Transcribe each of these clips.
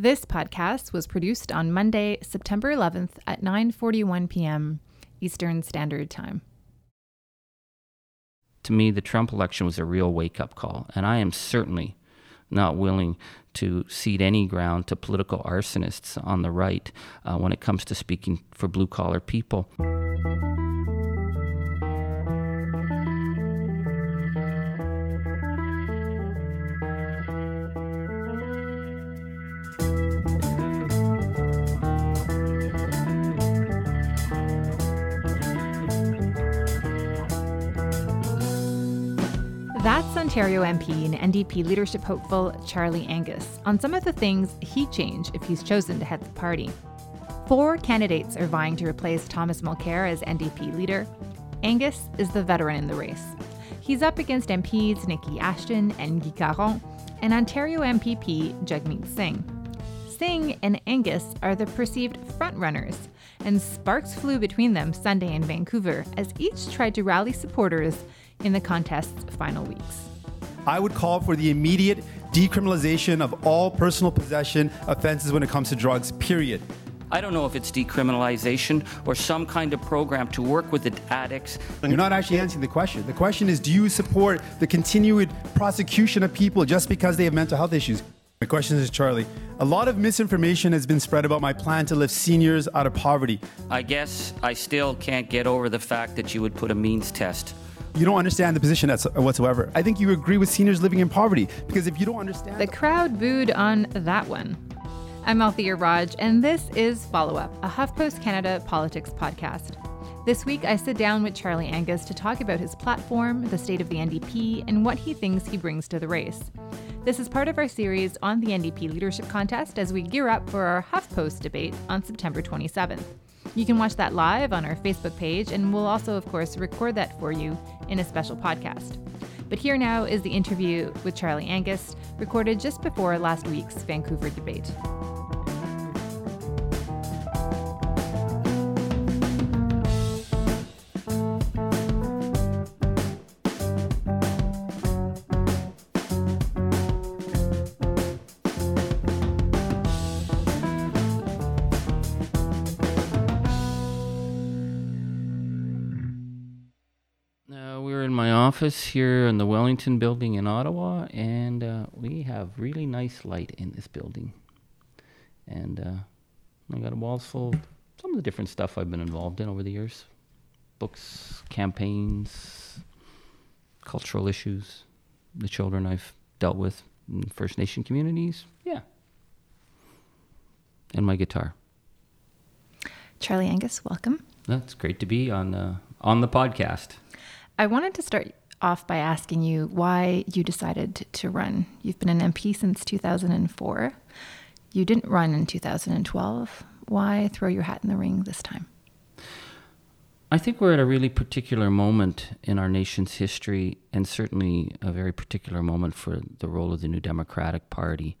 This podcast was produced on Monday, September 11th at 9:41 p.m. Eastern Standard Time. To me, the Trump election was a real wake-up call, and I am certainly not willing to cede any ground to political arsonists on the right uh, when it comes to speaking for blue-collar people. Ontario MP and NDP leadership hopeful Charlie Angus on some of the things he'd change if he's chosen to head the party. Four candidates are vying to replace Thomas Mulcair as NDP leader. Angus is the veteran in the race. He's up against MPs Niki Ashton and Guy Caron and Ontario MPP Jagmeet Singh. Singh and Angus are the perceived frontrunners, and sparks flew between them Sunday in Vancouver as each tried to rally supporters in the contest's final weeks. I would call for the immediate decriminalization of all personal possession offenses when it comes to drugs, period. I don't know if it's decriminalization or some kind of program to work with the addicts. You're not actually answering the question. The question is do you support the continued prosecution of people just because they have mental health issues? My question is, Charlie, a lot of misinformation has been spread about my plan to lift seniors out of poverty. I guess I still can't get over the fact that you would put a means test you don't understand the position whatsoever. I think you agree with seniors living in poverty because if you don't understand. The crowd booed on that one. I'm Althia Raj, and this is Follow Up, a HuffPost Canada politics podcast. This week, I sit down with Charlie Angus to talk about his platform, the state of the NDP, and what he thinks he brings to the race. This is part of our series on the NDP leadership contest as we gear up for our HuffPost debate on September 27th. You can watch that live on our Facebook page, and we'll also, of course, record that for you in a special podcast. But here now is the interview with Charlie Angus, recorded just before last week's Vancouver debate. Office here in the Wellington building in Ottawa, and uh, we have really nice light in this building. And uh, I got a walls full of some of the different stuff I've been involved in over the years books, campaigns, cultural issues, the children I've dealt with in First Nation communities. Yeah. And my guitar. Charlie Angus, welcome. That's great to be on uh, on the podcast. I wanted to start off by asking you why you decided to run. You've been an MP since 2004. You didn't run in 2012. Why throw your hat in the ring this time? I think we're at a really particular moment in our nation's history, and certainly a very particular moment for the role of the New Democratic Party.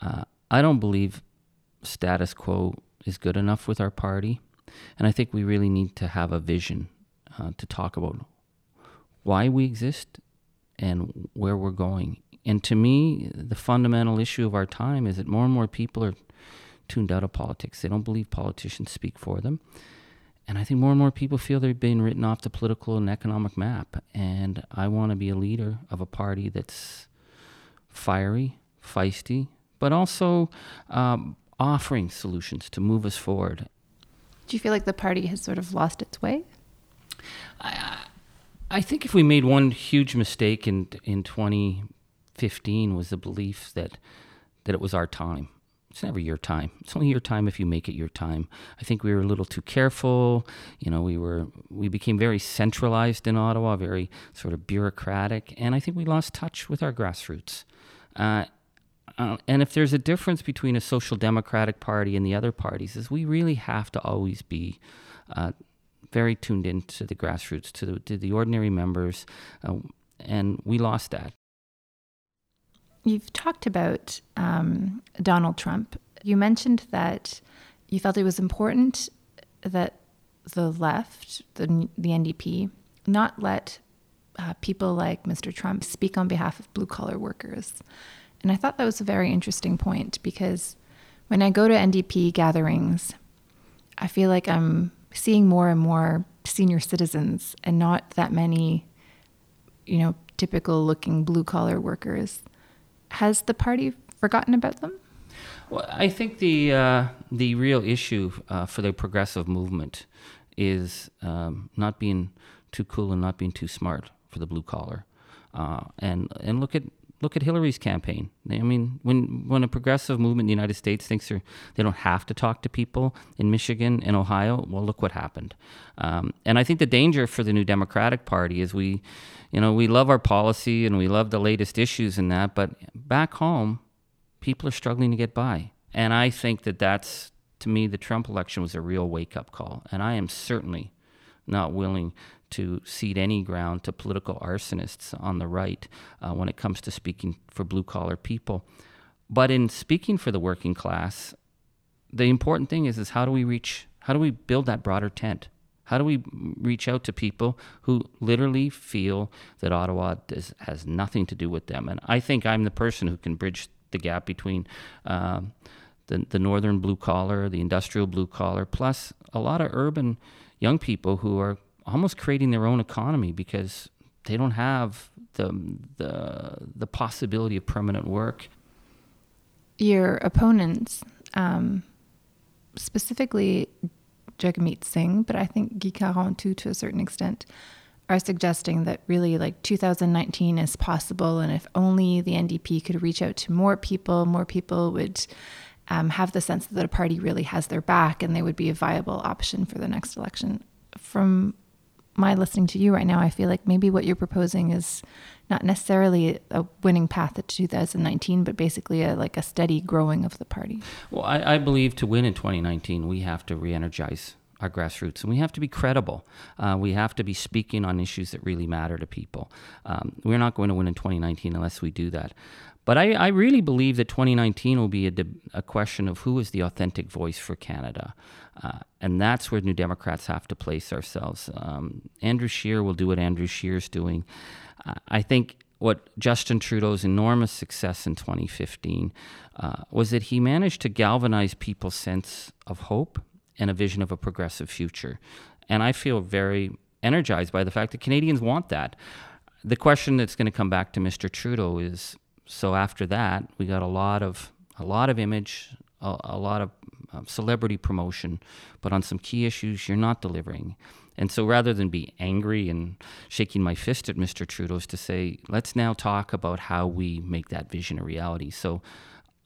Uh, I don't believe status quo is good enough with our party, and I think we really need to have a vision uh, to talk about why we exist and where we're going. And to me, the fundamental issue of our time is that more and more people are tuned out of politics. They don't believe politicians speak for them. And I think more and more people feel they're being written off the political and economic map. And I want to be a leader of a party that's fiery, feisty, but also um, offering solutions to move us forward. Do you feel like the party has sort of lost its way? I, I think if we made one huge mistake in in 2015 was the belief that that it was our time. It's never your time. It's only your time if you make it your time. I think we were a little too careful. You know, we were we became very centralized in Ottawa, very sort of bureaucratic, and I think we lost touch with our grassroots. Uh, uh, and if there's a difference between a social democratic party and the other parties, is we really have to always be uh, very tuned into the grassroots, to the, to the ordinary members, uh, and we lost that. You've talked about um, Donald Trump. You mentioned that you felt it was important that the left, the, the NDP, not let uh, people like Mr. Trump speak on behalf of blue collar workers. And I thought that was a very interesting point because When I go to NDP gatherings, I feel like I'm seeing more and more senior citizens and not that many, you know, typical looking blue collar workers. Has the party forgotten about them? Well, I think the uh, the real issue uh, for the progressive movement is um, not being too cool and not being too smart for the blue collar, uh, and and look at look at Hillary's campaign. I mean, when when a progressive movement in the United States thinks they they don't have to talk to people in Michigan and Ohio, well, look what happened. Um, and I think the danger for the New Democratic Party is we, you know, we love our policy and we love the latest issues and that, but back home, people are struggling to get by. And I think that that's to me the Trump election was a real wake up call, and I am certainly not willing to cede any ground to political arsonists on the right uh, when it comes to speaking for blue collar people. But in speaking for the working class, the important thing is is how do we reach how do we build that broader tent? How do we reach out to people who literally feel that Ottawa does, has nothing to do with them? And I think I'm the person who can bridge the gap between um, the, the northern blue collar, the industrial blue collar, plus a lot of urban young people who are almost creating their own economy because they don't have the the the possibility of permanent work. Your opponents, um, specifically Jagmeet Singh, but I think Guy Caron too, to a certain extent, are suggesting that really like 2019 is possible, and if only the NDP could reach out to more people, more people would um, have the sense that a party really has their back, and they would be a viable option for the next election. From my listening to you right now, I feel like maybe what you're proposing is not necessarily a winning path to 2019, but basically a, like a steady growing of the party. Well, I, I believe to win in 2019, we have to re-energize our grassroots, and we have to be credible. Uh, we have to be speaking on issues that really matter to people. Um, we're not going to win in 2019 unless we do that. But I, I really believe that 2019 will be a, de- a, question of who is the authentic voice for Canada. Uh, and that's where New Democrats have to place ourselves. Um, Andrew Scheer will do what Andrew Scheer's doing. Uh, I think what Justin Trudeau's enormous success in 2015 uh, was that he managed to galvanize people's sense of hope and a vision of a progressive future. And I feel very energized by the fact that Canadians want that. The question that's going to come back to Mr. Trudeau is so after that, we got a lot of a lot of image, a, a lot of uh, celebrity promotion, but on some key issues, you're not delivering. And so rather than be angry and shaking my fist at Mr. Trudeau, is to say, let's now talk about how we make that vision a reality. So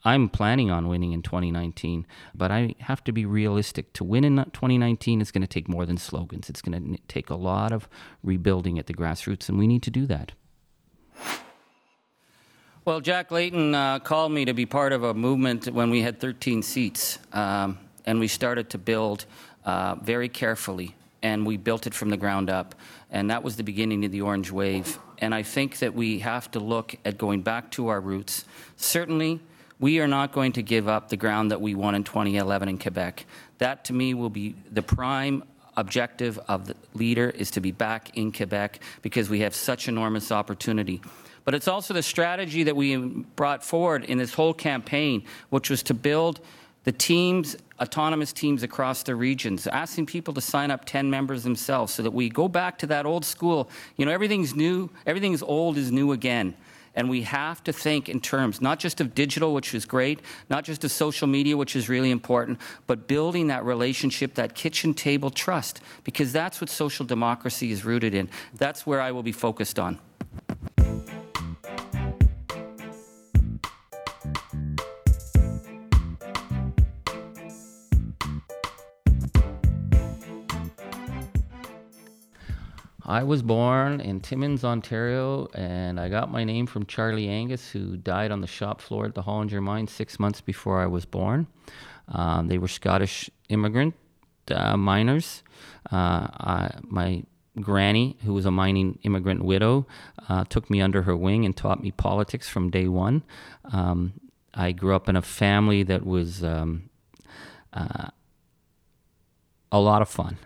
I'm planning on winning in 2019, but I have to be realistic. To win in 2019 it's going to take more than slogans. It's going to take a lot of rebuilding at the grassroots, and we need to do that. Well, Jack Layton uh, called me to be part of a movement when we had 13 seats, um, and we started to build uh, very carefully, and we built it from the ground up. And that was the beginning of the Orange Wave. And I think that we have to look at going back to our roots. Certainly, we are not going to give up the ground that we won in 2011 in Quebec. That, to me, will be the prime objective of the leader is to be back in Quebec because we have such enormous opportunity but it's also the strategy that we brought forward in this whole campaign, which was to build the teams, autonomous teams across the regions, asking people to sign up 10 members themselves so that we go back to that old school. You know, everything's new, everything's old is new again. And we have to think in terms not just of digital, which is great, not just of social media, which is really important, but building that relationship, that kitchen table trust, because that's what social democracy is rooted in. That's where I will be focused on. I was born in Timmins, Ontario, and I got my name from Charlie Angus, who died on the shop floor at the Hollinger mine six months before I was born. Um, they were Scottish immigrant uh, miners. Uh, I, my granny, who was a mining immigrant widow, uh, took me under her wing and taught me politics from day one. Um, I grew up in a family that was um, uh, a lot of fun.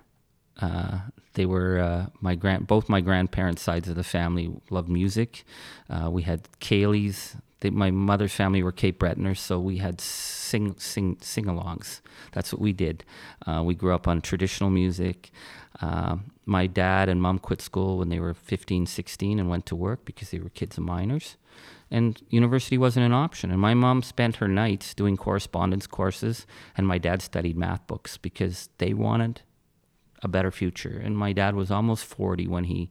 Uh, they were uh, my grand, both my grandparents' sides of the family loved music. Uh, we had ceilidhs, they, my mother's family were Cape Bretoners, so we had sing sing sing-alongs. That's what we did. Uh, we grew up on traditional music. Uh, my dad and mom quit school when they were 15, 16 and went to work because they were kids of miners. And university wasn't an option. And my mom spent her nights doing correspondence courses, and my dad studied math books because they wanted a better future. And my dad was almost 40 when he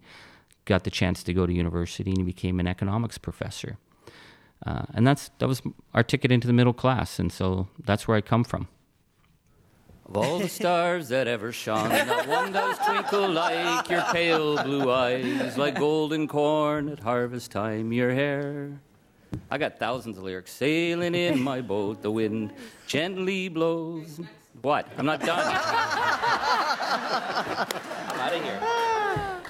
got the chance to go to university and he became an economics professor. Uh, and that's that was our ticket into the middle class, and so that's where I come from. Of all the stars that ever shone, not one does twinkle like your pale blue eyes, like golden corn at harvest time. Your hair. I got thousands of lyrics sailing in my boat. The wind gently blows. What? I'm not done. I'm out of here.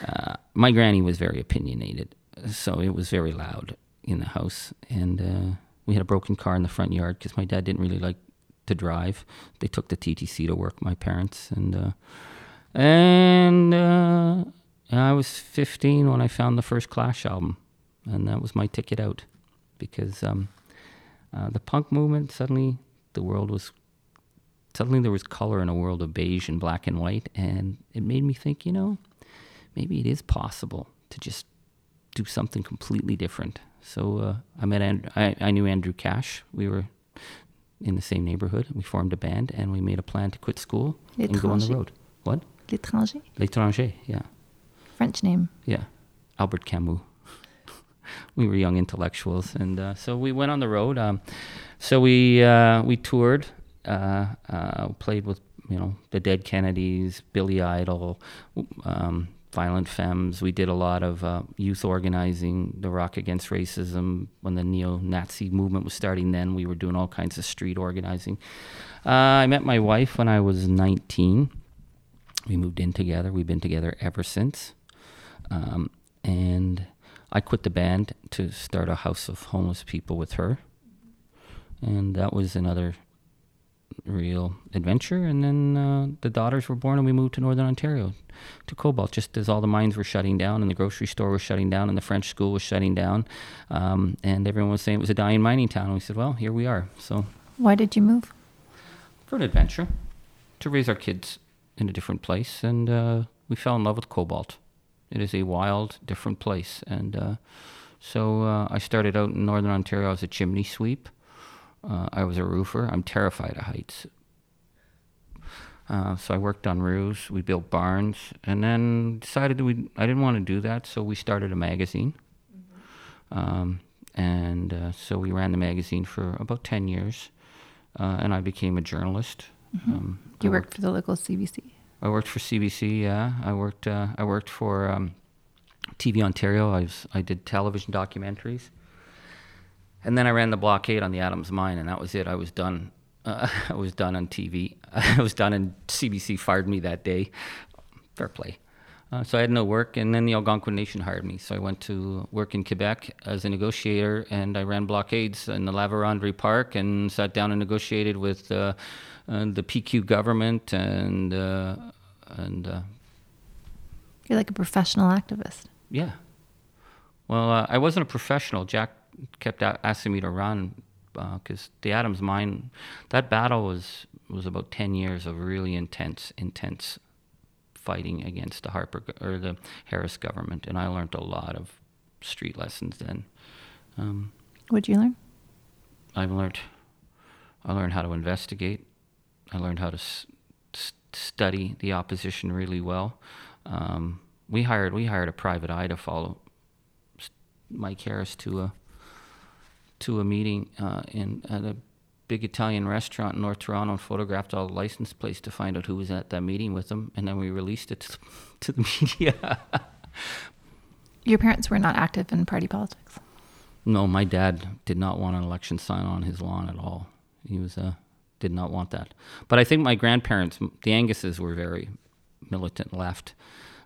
Uh, my granny was very opinionated, so it was very loud in the house, and uh, we had a broken car in the front yard because my dad didn't really like to drive. They took the TTC to work, my parents, and uh, and uh, I was 15 when I found the first Clash album, and that was my ticket out because um, uh, the punk movement suddenly the world was suddenly there was color in a world of beige and black and white, and it made me think, you know, maybe it is possible to just do something completely different so uh, I met and I, I knew Andrew Cash. We were in the same neighborhood. We formed a band and we made a plan to quit school and go on the road. What? L'étranger. L'étranger, yeah. French name. Yeah, Albert Camus. we were young intellectuals, and uh, so we went on the road. Um, so we uh, we toured, uh, uh played with you know the Dead Kennedys, Billy Idol, um, Violent Femmes. We did a lot of uh, youth organizing, the Rock Against Racism. When the neo Nazi movement was starting, then we were doing all kinds of street organizing. Uh, I met my wife when I was 19. We moved in together. We've been together ever since. Um, and I quit the band to start a house of homeless people with her. And that was another real adventure. And then uh, the daughters were born, and we moved to Northern Ontario to Cobalt, just as all the mines were shutting down, and the grocery store was shutting down, and the French school was shutting down, um, and everyone was saying it was a dying mining town. And we said, well, here we are. So, why did you move? For an adventure, to raise our kids in a different place, and uh, we fell in love with Cobalt. It is a wild, different place, and uh, so uh, I started out in Northern Ontario as a chimney sweep. Uh, I was a roofer. I'm terrified of heights. Uh, so I worked on roofs. We built barns, and then decided we I didn't want to do that, so we started a magazine. Mm-hmm. Um, and uh, so we ran the magazine for about ten years, uh, and I became a journalist. Mm-hmm. Um, you worked, worked, for the local CBC. I worked for CBC. Yeah, I worked. Uh, I worked for um, TV Ontario. I was. I did television documentaries. And then I ran the blockade on the Adams mine, and that was it. I was done. Uh, I was done on TV. I was done, and CBC fired me that day. Fair play. Uh, so I had no work, and then the Algonquin Nation hired me. So I went to work in Quebec as a negotiator, and I ran blockades in the La Park, and sat down and negotiated with uh, uh the PQ government, and uh, and. Uh, You're like a professional activist. Yeah. Well, I wasn't a professional. Jack kept asking me to run because uh, the Adams mine, that battle was was about ten years of really intense, intense fighting against the Harper or the Harris government, and I learned a lot of street lessons then. Um, What'd you learn? I learned, I learned how to investigate. I learned how to s- study the opposition really well. Um, we hired we hired a private eye to follow Mike Harris to a to a meeting uh, in at a big Italian restaurant in North Toronto and photographed all the license plates to find out who was at that meeting with them, and then we released it to, to the media. Your parents were not active in party politics. No, my dad did not want an election sign on his lawn at all. He was uh, did not want that. But I think my grandparents, the Anguses, were very militant left.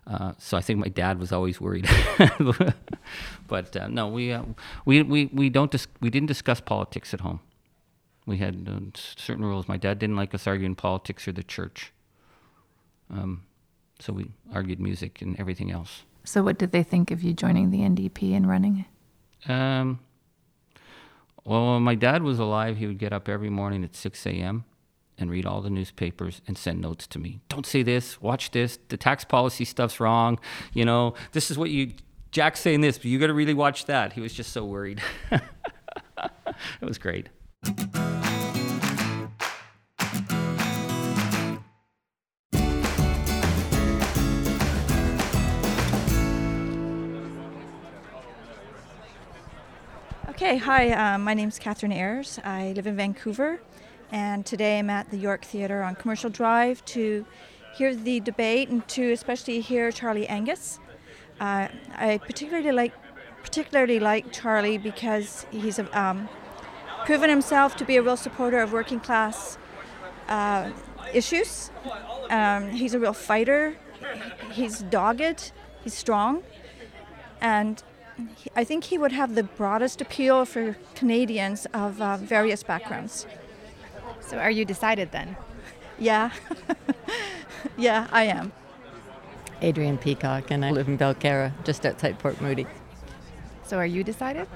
Uh, so I think my dad was always worried. but uh, no, we, uh, we we we don't dis- we didn't discuss politics at home. We had uh, certain rules. My dad didn't like us arguing politics or the church. Um, so we argued music and everything else. So what did they think of you joining the NDP and running? Um, Well, when my dad was alive, he would get up every morning at 6 a.m. and read all the newspapers and send notes to me. Don't say this, watch this, the tax policy stuff's wrong. You know, this is what you, Jack's saying this, but you got to really watch that. He was just so worried. it was great. Okay, hi, uh, my name is Catherine Ayers. I live in Vancouver, and today I'm at the York Theatre on Commercial Drive to hear the debate and to especially hear Charlie Angus. Uh, I particularly like particularly like Charlie because he's um, proven himself to be a real supporter of working class uh, issues. Um, he's a real fighter. He's dogged. He's strong, and I think he would have the broadest appeal for Canadians of uh, various backgrounds. So, are you decided then? Yeah. yeah, I am. Adrian Peacock, and I live in Belcarra, just outside Port Moody. So, are you decided?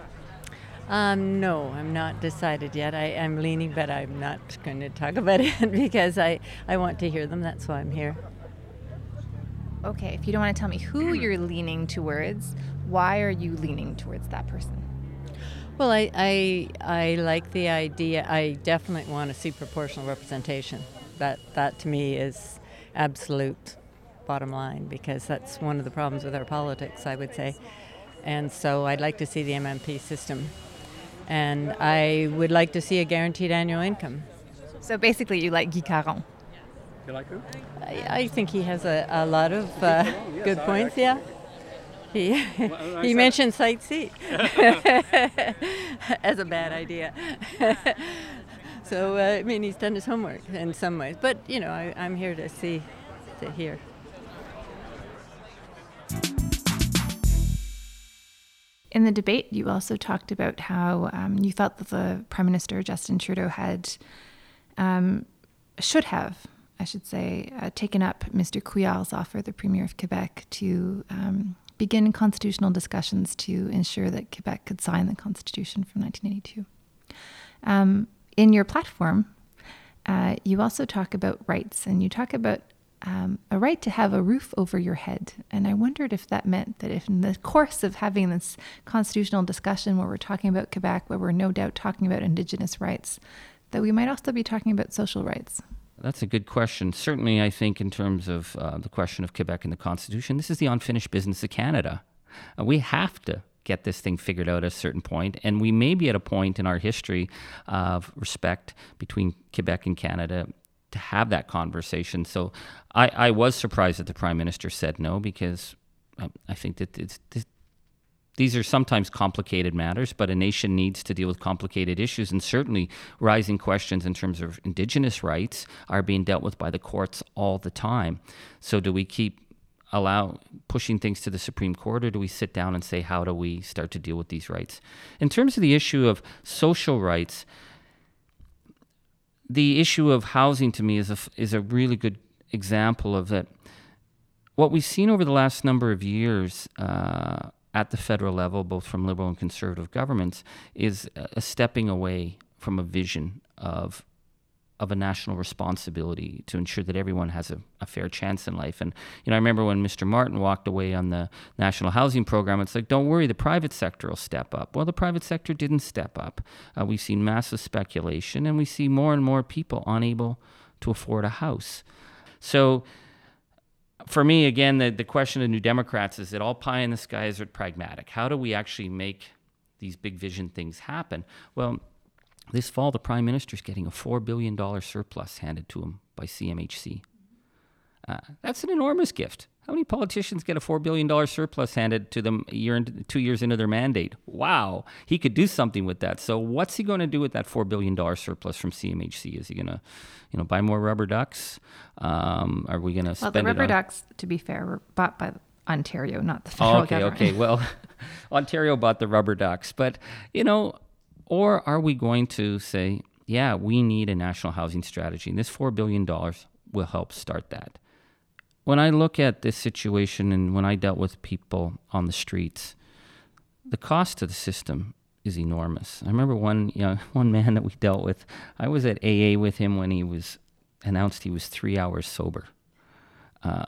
Um, no, I'm not decided yet. I, am leaning, but I'm not going to talk about it because I, I want to hear them. That's why I'm here. Okay, if you don't want to tell me who you're leaning towards, why are you leaning towards that person? Well, I, I, I like the idea. I definitely want to see proportional representation. That, that to me is absolute bottom line because that's one of the problems with our politics, I would say. And so I'd like to see the MMP system. And I would like to see a guaranteed annual income. So basically, you like Guy Caron? You like who? I, I think he has a, a lot of uh, yes, good points, yeah. He, he mentioned Site C as a bad idea. so, uh, I mean, he's done his homework in some ways. But, you know, I, I'm here to see, to hear. In the debate, you also talked about how um, you felt that the Prime Minister, Justin Trudeau, had, um, should have, I should say, uh, taken up Mr. Couillard's offer, the Premier of Quebec, to um, begin constitutional discussions to ensure that Quebec could sign the Constitution from 1982. Um, in your platform, uh, you also talk about rights, and you talk about um, a right to have a roof over your head. And I wondered if that meant that if in the course of having this constitutional discussion where we're talking about Quebec, where we're no doubt talking about Indigenous rights, that we might also be talking about social rights. That's a good question. Certainly, I think in terms of uh, the question of Quebec and the Constitution, this is the unfinished business of Canada. Uh, we have to get this thing figured out at a certain point, and we may be at a point in our history of respect between Quebec and Canada to have that conversation. So, I, I was surprised that the Prime Minister said no because um, I think that it's, these are sometimes complicated matters, but a nation needs to deal with complicated issues, and certainly rising questions in terms of Indigenous rights are being dealt with by the courts all the time. So, do we keep allow pushing things to the Supreme Court, or do we sit down and say, how do we start to deal with these rights? In terms of the issue of social rights, the issue of housing to me is a, is a really good example of that. What we've seen over the last number of years uh, at the federal level, both from liberal and conservative governments, is a stepping away from a vision of of a national responsibility to ensure that everyone has a, a, fair chance in life. And you know, I remember when Mr. Martin walked away on the national housing program. It's like, don't worry, the private sector will step up. Well, the private sector didn't step up. Uh, we've seen massive speculation, and we see more and more people unable to afford a house. So for me, again, the, the question of New Democrats is it all pie in the sky? Is it pragmatic? How do we actually make these big vision things happen? Well, this fall, the Prime Minister is getting a $4 billion surplus handed to him by CMHC. Uh, that's an enormous gift. How many politicians get a $4 billion surplus handed to them a year into, two years into their mandate? Wow, he could do something with that. So, what's he going to do with that $4 billion surplus from CMHC? Is he going to, you know, buy more rubber ducks? Um, are we going to spend Well, the rubber on- ducks, to be fair, were bought by Ontario, not the federal oh, okay, government. okay. Well, Ontario bought the rubber ducks. But, you know, or are we going to say, yeah, we need a national housing strategy, and this $4 billion will help start that? When I look at this situation and when I dealt with people on the streets, the cost to the system is enormous. I remember one you know, one man that we dealt with. I was at AA with him when he was announced he was three hours sober. Uh,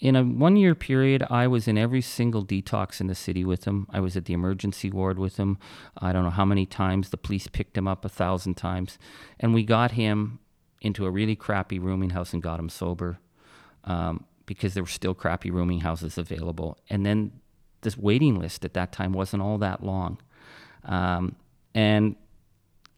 in a one year period, I was in every single detox in the city with him. I was at the emergency ward with him. I don't know how many times. The police picked him up a thousand times. And we got him into a really crappy rooming house and got him sober um, because there were still crappy rooming houses available. And then this waiting list at that time wasn't all that long. Um, and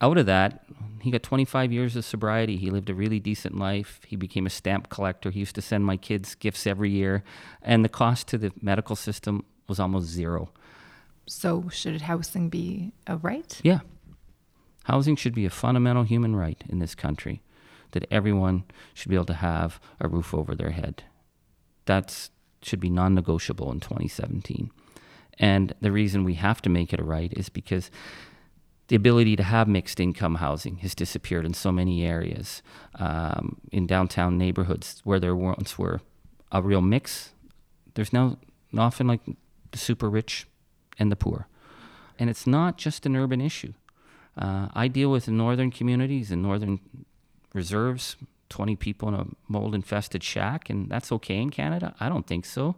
out of that, he got 25 years of sobriety. He lived a really decent life. He became a stamp collector. He used to send my kids gifts every year. And the cost to the medical system was almost zero. So, should housing be a right? Yeah. Housing should be a fundamental human right in this country, that everyone should be able to have a roof over their head. That should be non negotiable in 2017. And the reason we have to make it a right is because the ability to have mixed income housing has disappeared in so many areas. Um, in downtown neighborhoods where there once were a real mix, there's now often like the super rich and the poor. And it's not just an urban issue. Uh, I deal with northern communities and northern reserves, 20 people in a mold infested shack, and that's okay in Canada? I don't think so.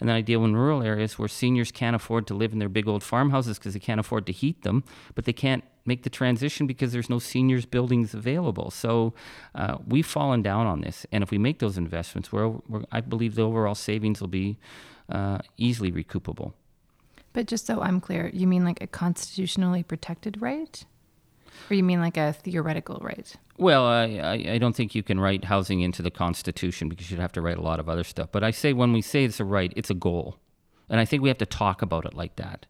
And then I deal in rural areas where seniors can't afford to live in their big old farmhouses because they can't afford to heat them, but they can't make the transition because there's no seniors buildings available. So uh, we've fallen down on this. And if we make those investments, we're, we're I believe the overall savings will be uh, easily recoupable. But just so I'm clear, you mean like a constitutionally protected right? Or you mean like a theoretical right? Well, I, I don't think you can write housing into the Constitution because you'd have to write a lot of other stuff. But I say when we say it's a right, it's a goal. And I think we have to talk about it like that.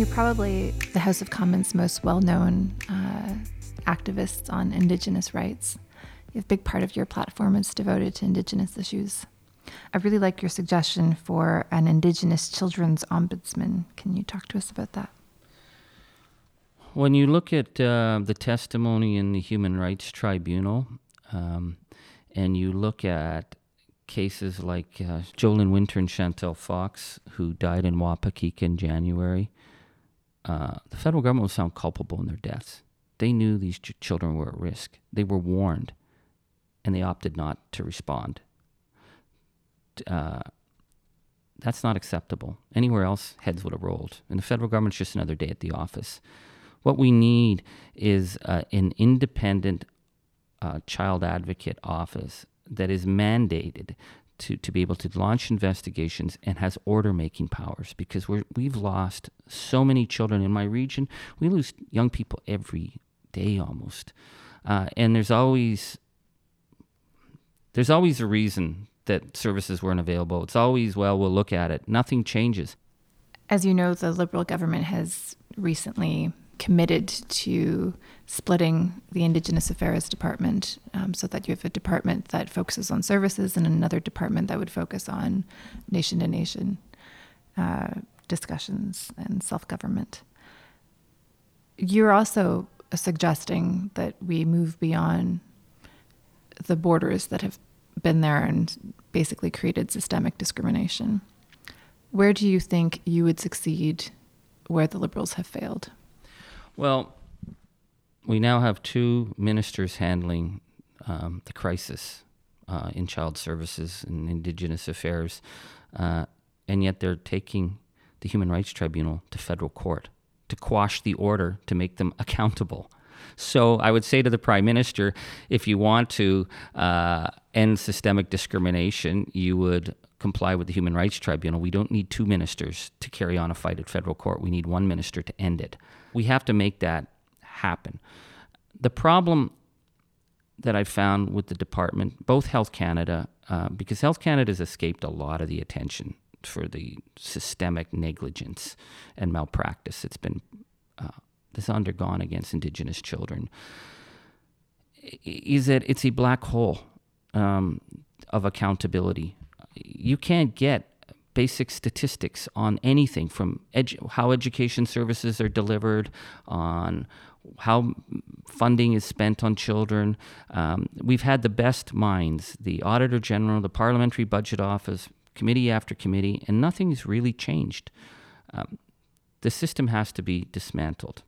You're probably the House of Commons' most well known uh, activists on Indigenous rights. A big part of your platform is devoted to Indigenous issues. I really like your suggestion for an Indigenous children's ombudsman. Can you talk to us about that? When you look at uh, the testimony in the Human Rights Tribunal, um, and you look at cases like uh, Winter and Chantel Fox, who died in Wapekeka in January, uh, the federal government was found culpable in their deaths. They knew these ch- children were at risk. They were warned, and they opted not to respond. Uh, that's not acceptable. Anywhere else, heads would have rolled. And the federal government's just another day at the office. What we need is uh, an independent uh, child advocate office that is mandated to, to be able to launch investigations and has order making powers because we're, we've lost so many children in my region. We lose young people every day almost. Uh, and there's always there's always a reason that services weren't available. It's always, well, we'll look at it. Nothing changes. As you know, the Liberal government has recently committed to splitting the Indigenous Affairs Department um, so that you have a department that focuses on services and another department that would focus on nation to nation discussions and self government. You're also suggesting that we move beyond the borders that have been there and basically created systemic discrimination. Where do you think you would succeed where the Liberals have failed? Well, we now have two ministers handling um, the crisis uh, in child services and Indigenous affairs, uh, and yet they're taking the Human Rights Tribunal to federal court to quash the order to make them accountable. So I would say to the Prime Minister, if you want to uh, end systemic discrimination, you would comply with the Human Rights Tribunal. We don't need two ministers to carry on a fight at federal court. We need one minister to end it. We have to make that happen. The problem that I found with the department, both Health Canada, uh, because Health Canada has escaped a lot of the attention for the systemic negligence and malpractice that's been uh, that's undergone against Indigenous children, is that it's a black hole um, of accountability. You can't get basic statistics on anything from edu- how education services are delivered, on how funding is spent on children. Um, we've had the best minds, the Auditor General, the Parliamentary Budget Office, committee after committee, and nothing's really changed. Um, the system has to be dismantled.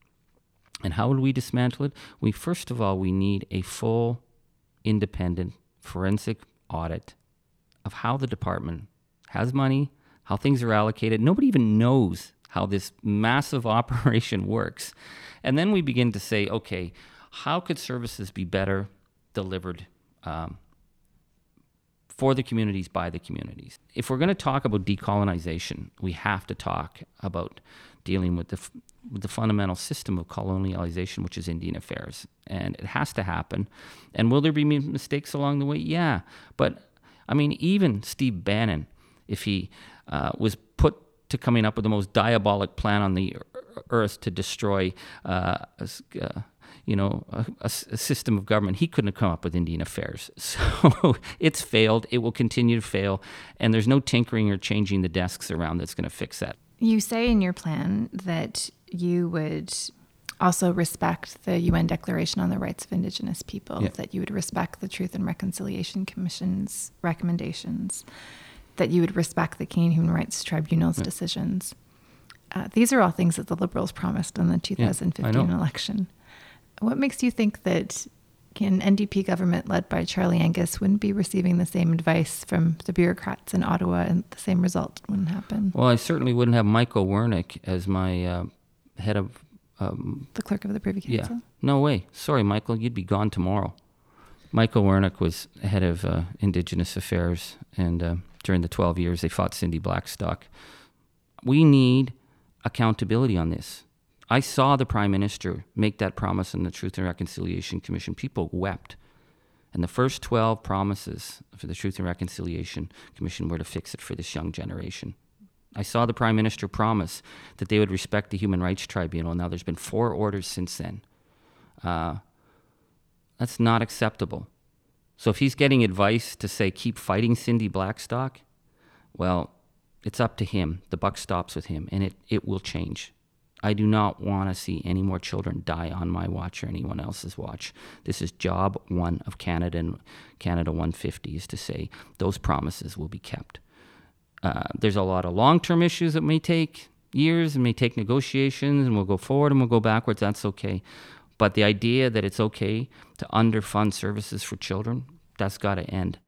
And how would we dismantle it? We first of all we need a full, independent forensic audit of how the department has money, how things are allocated. Nobody even knows how this massive operation works. And then we begin to say, okay, how could services be better delivered um, for the communities by the communities? If we're going to talk about decolonization, we have to talk about dealing with the, f- with the fundamental system of colonialization, which is Indian affairs. And it has to happen. And will there be mistakes along the way? Yeah. But I mean, even Steve Bannon, if he uh, was put to coming up with the most diabolic plan on the earth to destroy, uh, uh, you know, a, a, system of government. He couldn't have come up with Indian affairs. So it's failed. It will continue to fail, and there's no tinkering or changing the desks around that's going to fix that. You say in your plan that you would also respect the UN Declaration on the Rights of Indigenous People, yeah. that you would respect the Truth and Reconciliation Commission's recommendations that you would respect the Canadian Human Rights Tribunal's yeah. decisions. Uh, these are all things that the Liberals promised in the 2015 yeah, election. What makes you think that an NDP government led by Charlie Angus wouldn't be receiving the same advice from the bureaucrats in Ottawa and the same result wouldn't happen? Well, I certainly wouldn't have Michael Wernick as my uh, head of. Um, the clerk of the Privy Council? Yeah. No way. Sorry, Michael, you'd be gone tomorrow. Michael Wernick was head of uh, Indigenous Affairs and uh, during the 12 years they fought Cindy Blackstock. We need accountability on this. I saw the Prime Minister make that promise in the Truth and Reconciliation Commission. People wept. And the first 12 promises for the Truth and Reconciliation Commission were to fix it for this young generation. I saw the Prime Minister promise that they would respect the Human Rights Tribunal. Now, there's been four orders since then. Uh, that's not acceptable. So if he's getting advice to say, keep fighting Cindy Blackstock, well, it's up to him. The buck stops with him, and it, it will change. I do not want to see any more children die on my watch or anyone else's watch. This is job one of Canada and Canada 150 is to say those promises will be kept. Uh, there's a lot of long term issues that may take years and may take negotiations, and we'll go forward and we'll go backwards. That's okay. But the idea that it's okay to underfund services for children, that's got to end.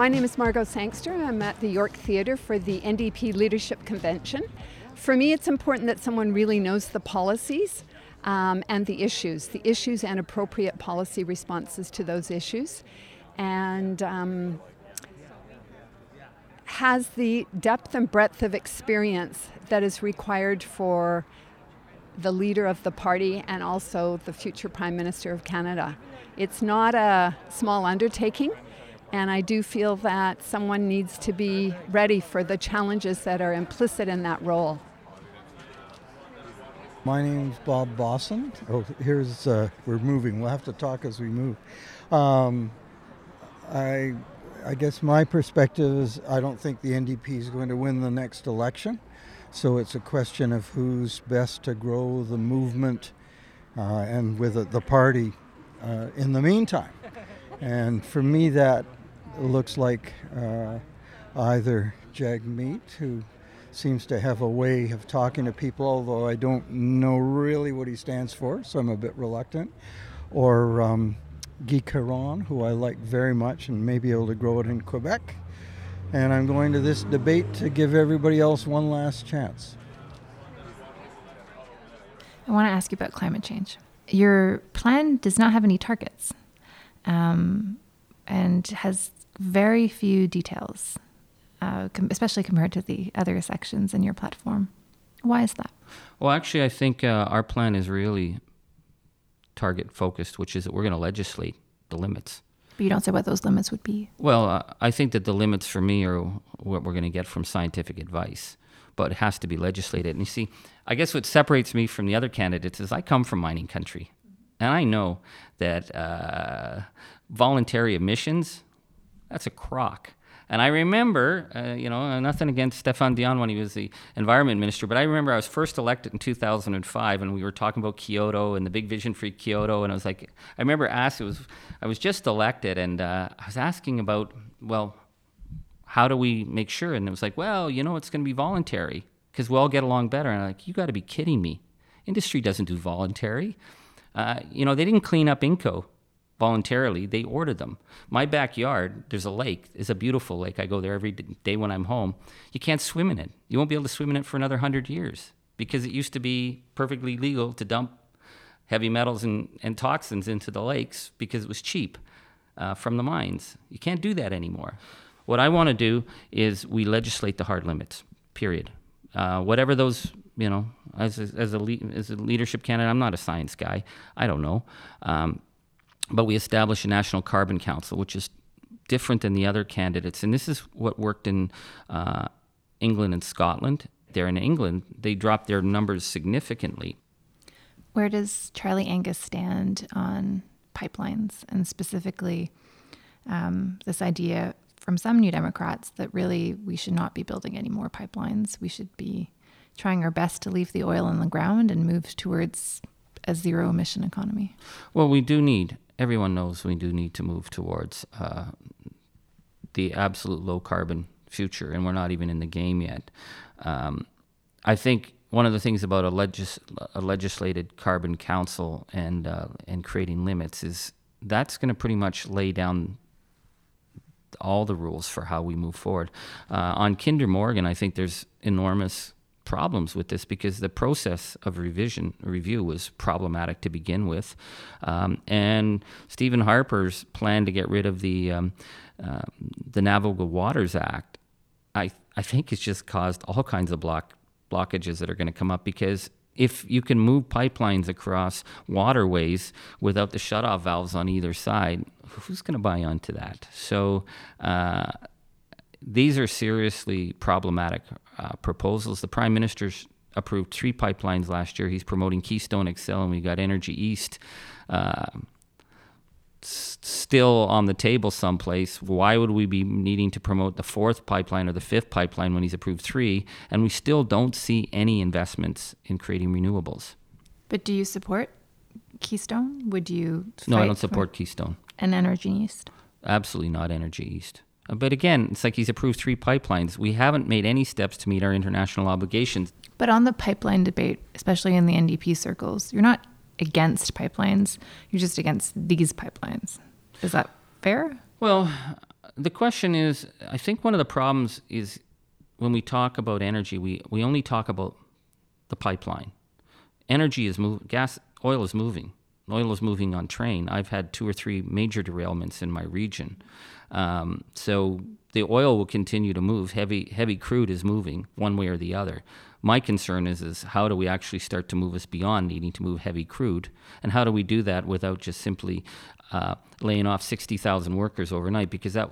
My name is Margot Sangster. I'm at the York Theatre for the NDP Leadership Convention. For me, it's important that someone really knows the policies um, and the issues, the issues and appropriate policy responses to those issues, and um, has the depth and breadth of experience that is required for the leader of the party and also the future Prime Minister of Canada. It's not a small undertaking. And I do feel that someone needs to be ready for the challenges that are implicit in that role. My name's Bob Bosson. Oh, here's uh, we're moving. We'll have to talk as we move. Um, I, I guess my perspective is I don't think the NDP is going to win the next election, so it's a question of who's best to grow the movement uh, and with the party uh, in the meantime. And for me, that looks like uh, either Jagmeet, who seems to have a way of talking to people, although I don't know really what he stands for, so I'm a bit reluctant, or um, Guy Caron, who I like very much and may be able to grow it in Quebec. and I'm going to this debate to give everybody else one last chance. I want to ask you about climate change. Your plan does not have any targets um, and has very few details, uh, com- especially compared to the other sections in your platform. Why is that? Well, actually, I think uh, our plan is really target focused, which is that we're going to legislate the limits. But you don't say what those limits would be. Well, uh, I think that the limits for me are what we're going to get from scientific advice, but it has to be legislated. And you see, I guess what separates me from the other candidates is I come from mining country, and I know that uh, voluntary emissions that's a crock. And I remember, uh, you know, nothing against Stéphane Dion when he was the environment minister, but I remember I was first elected in 2005, and we were talking about Kyoto and the big vision for Kyoto, and I was like, I remember asking, was I was just elected, and uh, I was asking about, well, how do we make sure? And it was like, well, you know, it's going to be voluntary because we all get along better. And I'm like, you got to be kidding me. Industry doesn't do voluntary. Uh, you know, they didn't clean up Inco voluntarily. They ordered them. My backyard, there's a lake. It's a beautiful lake. I go there every day when I'm home. You can't swim in it. You won't be able to swim in it for another 100 years because it used to be perfectly legal to dump heavy metals and, and toxins into the lakes because it was cheap uh, from the mines. You can't do that anymore. What I want to do is we legislate the hard limits, period. Uh, whatever those, you know, as a, as, a as a leadership candidate, I'm not a science guy. I don't know. Um, but we established a National Carbon Council, which is different than the other candidates. And this is what worked in uh, England and Scotland. There in England, they dropped their numbers significantly. Where does Charlie Angus stand on pipelines and specifically um, this idea from some New Democrats that really we should not be building any more pipelines? We should be trying our best to leave the oil in the ground and move towards a zero emission economy? Well, we do need everyone knows we do need to move towards uh, the absolute low carbon future, and we're not even in the game yet. Um, I think one of the things about a, legis- a legislated carbon council and uh, and creating limits is that's going to pretty much lay down all the rules for how we move forward. Uh, on Kinder Morgan, I think there's enormous problems with this because the process of revision review was problematic to begin with, um, and Stephen Harper's plan to get rid of the um, uh, the Navigable Waters Act, I I think has just caused all kinds of block blockages that are going to come up because if you can move pipelines across waterways without the shutoff valves on either side, who's going to buy onto that? So. Uh, these are seriously problematic uh, proposals. The prime minister's approved three pipelines last year. He's promoting Keystone XL, and we got Energy East. Uh, still on the table someplace. Why would we be needing to promote the fourth pipeline or the fifth pipeline when he's approved three? And we still don't see any investments in creating renewables. But do you support Keystone? Would you? No, I don't support Keystone. And Energy East? Absolutely not Energy East. Uh, but again, it's like he's approved three pipelines. We haven't made any steps to meet our international obligations. But on the pipeline debate, especially in the NDP circles, you're not against pipelines, you're just against these pipelines. Is that fair? Well, the question is I think one of the problems is when we talk about energy, we, we only talk about the pipeline. Energy is moving, gas, oil is moving. Oil is moving on train. I've had two or three major derailments in my region. Um, so the oil will continue to move. Heavy heavy crude is moving one way or the other. My concern is is how do we actually start to move us beyond needing to move heavy crude, and how do we do that without just simply uh, laying off sixty thousand workers overnight? Because that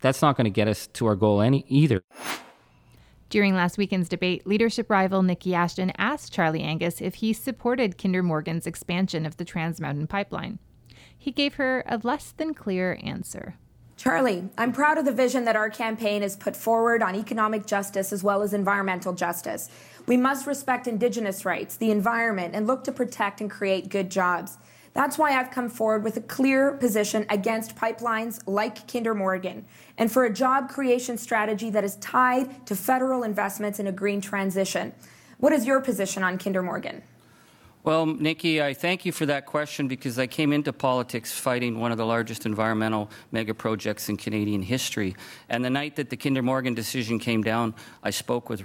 that's not going to get us to our goal any either. During last weekend's debate, leadership rival Niki Ashton asked Charlie Angus if he supported Kinder Morgan's expansion of the Trans Mountain Pipeline. He gave her a less than clear answer. Charlie, I'm proud of the vision that our campaign has put forward on economic justice as well as environmental justice. We must respect Indigenous rights, the environment, and look to protect and create good jobs. That's why I've come forward with a clear position against pipelines like Kinder Morgan and for a job creation strategy that is tied to federal investments in a green transition. What is your position on Kinder Morgan? Well, Niki, I thank you for that question because I came into politics fighting one of the largest environmental mega projects in Canadian history. And the night that the Kinder Morgan decision came down, I spoke with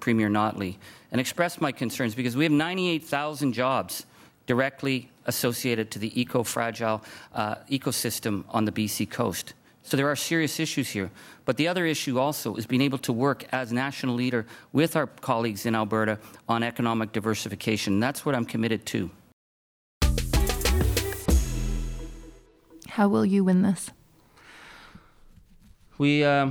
Premier Notley and expressed my concerns because we have 98,000 jobs directly associated to the eco-fragile uh, ecosystem on the BC coast. So there are serious issues here. But the other issue also is being able to work as national leader with our colleagues in Alberta on economic diversification. That's what I'm committed to. How will you win this? We uh,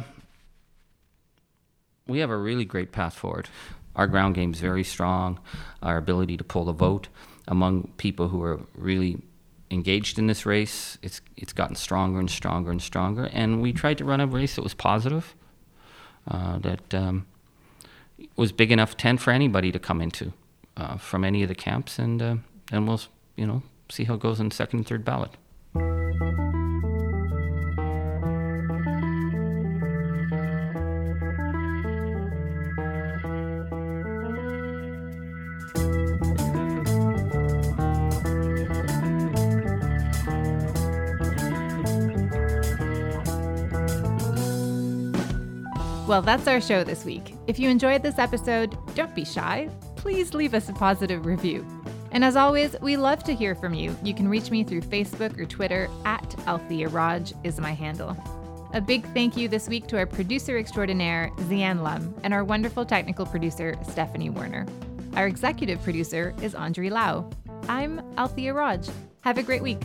we have a really great path forward. Our ground game is very strong. Our ability to pull the vote among people who are really engaged in this race. It's it's gotten stronger and stronger and stronger, and we tried to run a race that was positive, uh, that um, was big enough tent for anybody to come into uh, from any of the camps, and uh, and we'll you know see how it goes in second and third ballot. Well, that's our show this week. If you enjoyed this episode, don't be shy. Please leave us a positive review. And as always, we love to hear from you. You can reach me through Facebook or Twitter at Althia Raj is my handle. A big thank you this week to our producer extraordinaire, Zi-Ann Lum, and our wonderful technical producer, Stephanie Werner. Our executive producer is Andrée Lau. I'm Althia Raj. Have a great week.